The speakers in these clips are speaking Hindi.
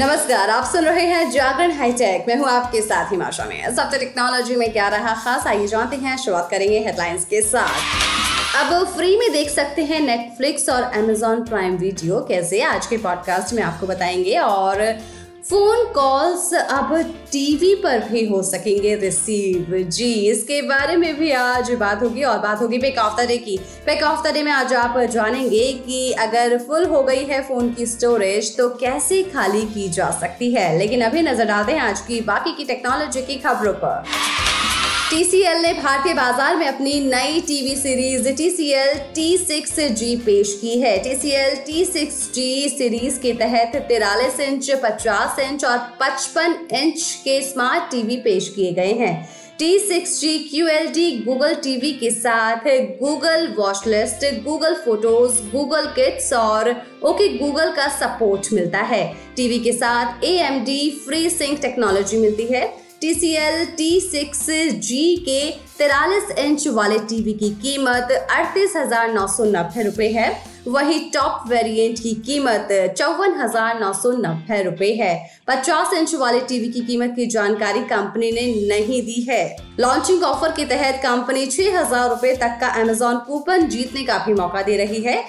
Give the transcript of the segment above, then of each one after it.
नमस्कार, आप सुन रहे हैं जागरण हाईटेक। मैं हूँ आपके साथ हिमाशा में सब टेक्नोलॉजी में क्या रहा खास, आइए जानते हैं। शुरुआत करेंगे हेडलाइंस के साथ। अब फ्री में देख सकते हैं नेटफ्लिक्स और अमेजॉन प्राइम वीडियो कैसे? आज के पॉडकास्ट में आपको बताएँगे और फ़ोन कॉल्स अब टीवी पर भी हो सकेंगे रिसीव जी, इसके बारे में भी आज बात होगी और बात होगी पेक ऑफ़ द डे की। पैक ऑफ़ द डे में आज आप जानेंगे कि अगर फुल हो गई है फ़ोन की स्टोरेज तो कैसे खाली की जा सकती है? लेकिन अभी नज़र डालते हैं आज की बाकी की टेक्नोलॉजी की खबरों पर। टीसीएल ने भारतीय बाज़ार में अपनी नई TV series TCL T six G पेश की है। TCL T six G series के तहत तिरालीस इंच, पचास इंच और पचपन इंच के स्मार्ट टीवी पेश किए गए हैं। T six G Q L D Google TV के साथ Google watch list Google photos Google kids और ओके गूगल का सपोर्ट मिलता है। टीवी के साथ A M D free sync technology मिलती है। TCL T6G के तिरालीस इंच वाले टीवी की कीमत अड़तीस हज़ार नौ सौ नब्बे रुपए है। वही टॉप वेरिएंट की कीमत चौवन हज़ार नौ सौ नब्बे रुपए है। पचास इंच वाले टीवी की कीमत की जानकारी कंपनी ने नहीं दी है। लॉन्चिंग ऑफ़र के तहत कंपनी छह हज़ार रूपए तक का अमेजोन कूपन जीतने का भी मौका दे रही है।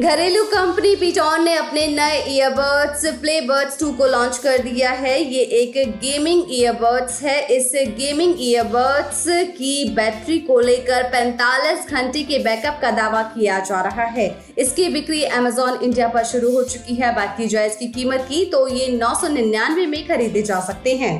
घरेलू कंपनी पीटॉन ने अपने नए ईयरबड्स प्लेबर्ड्स 2 को लॉन्च कर दिया है। ये एक गेमिंग ईयरबड्स है। इस गेमिंग ईयरबड्स की बैटरी को लेकर 45 घंटे के बैकअप का दावा किया जा रहा है। इसकी बिक्री अमेजोन इंडिया पर शुरू हो चुकी है। बात की जाए इसकी कीमत की तो ये नौ सौ निन्यानवे में खरीदे जा सकते हैं।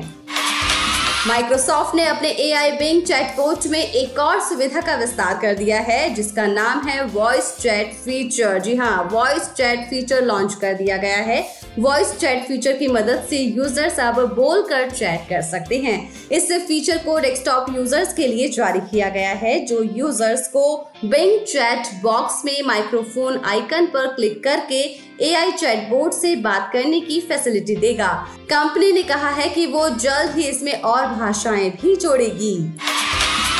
माइक्रोसॉफ्ट ने अपने ए आई बिंग चैटबॉट में एक और सुविधा का विस्तार कर दिया है, जिसका नाम है वॉइस चैट फीचर जी हाँ वॉइस चैट फीचर लॉन्च कर दिया गया है। वॉइस चैट फीचर की मदद से यूज़र्स अब बोलकर चैट कर सकते हैं। इस फीचर को डेस्कटॉप यूज़र्स के लिए जारी किया गया है, जो यूज़र्स को बिंग चैट बॉक्स में माइक्रोफोन आइकन पर क्लिक करके एआई चैटबोर्ड से बात करने की फैसिलिटी देगा। कंपनी ने कहा है कि वो जल्द ही इसमें और भाषाएँ भी जोड़ेगी।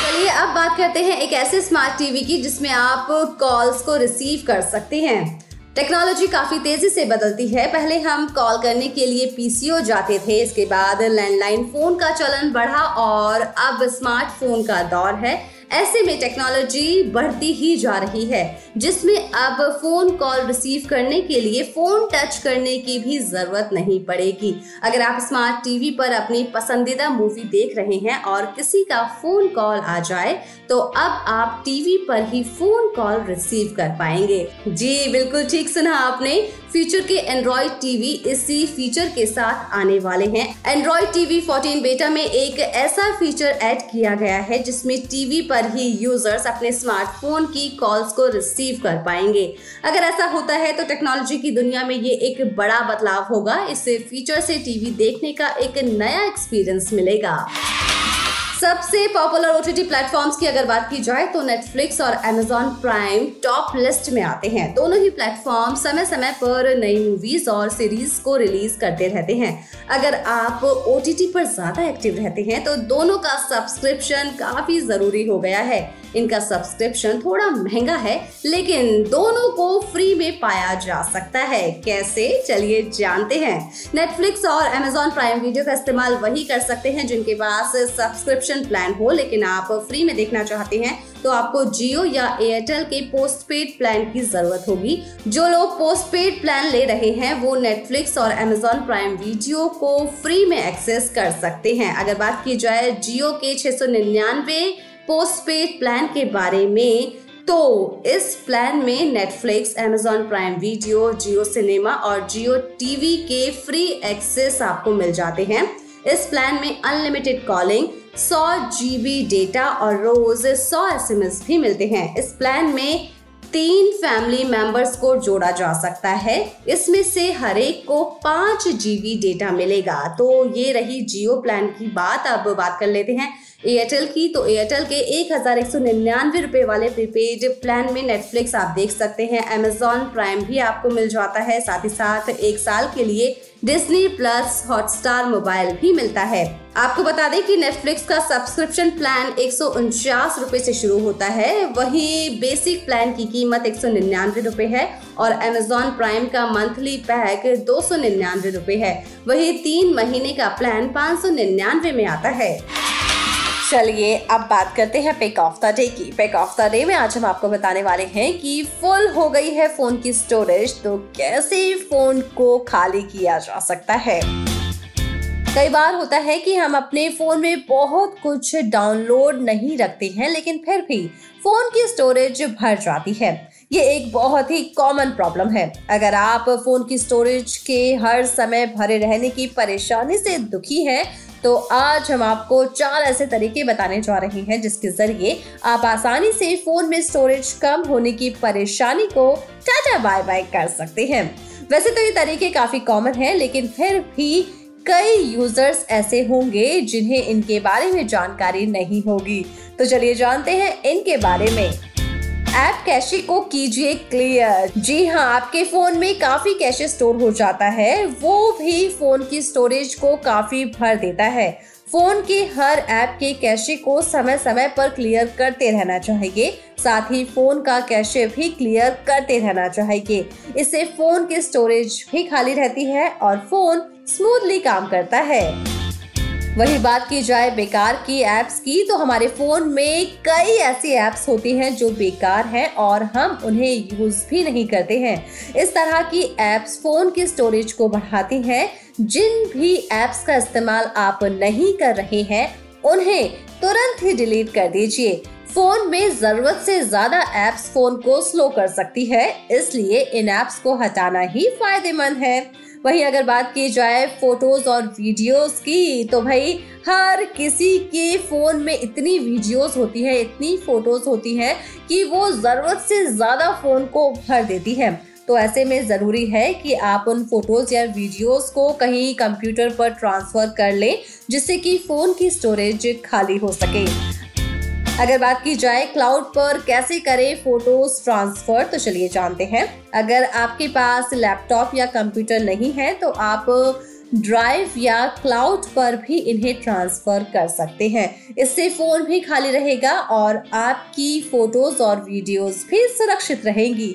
चलिए, अब बात करते हैं एक ऐसे स्मार्ट टीवी की जिसमें आप कॉल्स को रिसीव कर सकते हैं। टेक्नोलॉजी काफ़ी तेज़ी से बदलती है। पहले हम कॉल करने के लिए पीसीओ जाते थे। इसके बाद लैंडलाइन फ़ोन का चलन बढ़ा और अब स्मार्टफ़ोन का दौर है। ऐसे में टेक्नोलॉजी बढ़ती ही जा रही है, जिसमें अब फ़ोन कॉल रिसीव करने के लिए फ़ोन टच करने की भी ज़रूरत नहीं पड़ेगी। अगर आप स्मार्ट टीवी पर अपनी पसंदीदा मूवी देख रहे हैं और किसी का फ़ोन कॉल आ जाए तो अब आप टीवी पर ही फ़ोन कॉल रिसीव कर पाएँगे। जी, बिल्कुल ठीक सुना आपने। फ्यूचर के एंड्रॉइड टीवी इसी फीचर के साथ आने वाले हैं। एंड्रॉइड टीवी 14 बेटा में एक ऐसा फीचर ऐड किया गया है, जिसमें टीवी पर ही यूज़र्स अपने स्मार्टफ़ोन की कॉल्स को रिसीव कर पाएँगे। अगर ऐसा होता है तो टेक्नोलॉजी की दुनिया में ये एक बड़ा बदलाव होगा। इससे फीचर से टीवी देखने का एक नया एक्सपीरियंस मिलेगा। सबसे पॉपुलर ओटीटी प्लेटफॉर्म्स की अगर बात की जाए तो नेटफ्लिक्स और अमेजॉन प्राइम टॉप लिस्ट में आते हैं। दोनों ही प्लेटफॉर्म समय समय पर नई मूवीज़ और सीरीज़ को रिलीज़ करते रहते हैं। अगर आप ओटीटी पर ज़्यादा एक्टिव रहते हैं तो दोनों का सब्सक्रिप्शन काफ़ी ज़रूरी हो गया है। इनका सब्सक्रिप्शन थोड़ा महँगा है, लेकिन दोनों को फ्री में पाया जा सकता है। कैसे? चलिए जानते हैं। नेटफ्लिक्स और अमेजॉन प्राइम वीडियो का इस्तेमाल वही कर सकते हैं जिनके पास सब्सक्रिप्शन प्लान हो, लेकिन आप फ्री में देखना चाहते हैं तो आपको जियो या एयरटेल के पोस्ट पेड प्लान की ज़रूरत होगी। जो लोग पोस्ट पेड प्लान ले रहे हैं, वो नेटफ्लिक्स और अमेजोन प्राइम वीडियो को फ्री में एक्सेस कर सकते हैं। अगर बात की जाए जियो के छह सौ निन्यानवे पोस्ट पेड प्लान के बारे में तो इस प्लान में Netflix Amazon Prime video Jio cinema और जियो टीवी के फ्री एक्सेस आपको मिल जाते हैं। इस प्लान में अनलिमिटेड कॉलिंग 100 जीबी डेटा और रोज 100 एसएमएस भी मिलते हैं। इस प्लान में तीन फैमिली मेंबर्स को जोड़ा जा सकता है। इसमें से हर एक को पाँच जीबी डेटा मिलेगा। तो ये रही जियो प्लान की बात। अब बात कर लेते हैं एयरटेल की। तो एयरटेल के एक हज़ार एक सौ निन्यानवे रुपए वाले प्रीपेड प्लान में नेटफ्लिक्स आप देख सकते हैं। अमेजॉन प्राइम भी आपको मिल जाता है। साथ ही साथ एक साल के लिए डिज्नी प्लस हॉटस्टार मोबाइल भी मिलता है। आपको बता दें कि नेटफ्लिक्स का सब्सक्रिप्शन प्लान एक रुपए से शुरू होता है। वही बेसिक प्लान की कीमत एक सौ निन्यानवे रुपए है और अमेजोन प्राइम का मंथली पैक दो सौ निन्यानवे रुपए है। वही तीन महीने का प्लान पाँच सौ निन्यानवे में आता है। चलिए अब बात करते हैं पिक ऑफ़ द डे की। पिक ऑफ़ द डे में आज हम आपको बताने वाले हैं कि फुल हो गई है फ़ोन की स्टोरेज तो कैसे फ़ोन को खाली किया जा सकता है? कई बार होता है कि हम अपने फ़ोन में बहुत कुछ डाउनलोड नहीं रखते हैं, लेकिन फिर भी फ़ोन की स्टोरेज भर जाती है। ये एक बहुत ही कॉमन प्रॉब्लम है। अगर आप फ़ोन की स्टोरेज के हर समय भरे रहने की परेशानी से दुखी हैं तो आज हम आपको चार ऐसे तरीके बताने जा रहे हैं जिसके ज़रिए आप आसानी से फ़ोन में स्टोरेज कम होने की परेशानी को टाटा बाय बाय कर सकते हैं। वैसे तो ये तरीके काफ़ी कॉमन हैं, लेकिन फिर भी कई यूज़र्स ऐसे होंगे जिन्हें इनके बारे में जानकारी नहीं होगी। तो चलिए जानते हैं इनके बारे में। ऐप कैशे को कीजिए क्लियर। जी हाँ आपके फ़ोन में काफ़ी कैशे स्टोर हो जाता है। वो भी फ़ोन की स्टोरेज को काफ़ी भर देता है। फ़ोन के हर ऐप के कैशे को समय समय पर क्लियर करते रहना चाहिए। साथ ही फ़ोन का कैशे भी क्लियर करते रहना चाहिए। इससे फ़ोन की स्टोरेज भी खाली रहती है और फ़ोन स्मूथली काम करता है। वही बात की जाए बेकार की एप्स की तो हमारे फ़ोन में कई ऐसी एप्स होती हैं जो बेकार हैं और हम उन्हें यूज़ भी नहीं करते हैं। इस तरह की एप्स फ़ोन की स्टोरेज को बढ़ाती हैं। जिन भी एप्स का इस्तेमाल आप नहीं कर रहे हैं, उन्हें तुरंत ही डिलीट कर दीजिए। फ़ोन में ज़रूरत से ज़्यादा एप्स फ़ोन को स्लो कर सकती है, इसलिए इन एप्स को हटाना ही फ़ायदेमंद है। वहीं अगर बात की जाए फ़ोटोज़ और वीडियोस की तो भाई हर किसी के फ़ोन में इतनी वीडियोस होती है, इतनी फ़ोटोज़ होती हैं कि वो ज़रूरत से ज़्यादा फ़ोन को भर देती है। तो ऐसे में ज़रूरी है कि आप उन फ़ोटोज़ या वीडियोस को कहीं कंप्यूटर पर ट्रांसफ़र कर लें, जिससे कि फ़ोन की स्टोरेज खाली हो सके। अगर बात की जाए क्लाउड पर कैसे करें फ़ोटोज़ ट्रांसफ़र तो चलिए जानते हैं। अगर आपके पास लैपटॉप या कंप्यूटर नहीं है तो आप ड्राइव या क्लाउड पर भी इन्हें ट्रांसफ़र कर सकते हैं। इससे फ़ोन भी खाली रहेगा और आपकी फ़ोटोज़ और वीडियोस भी सुरक्षित रहेंगी।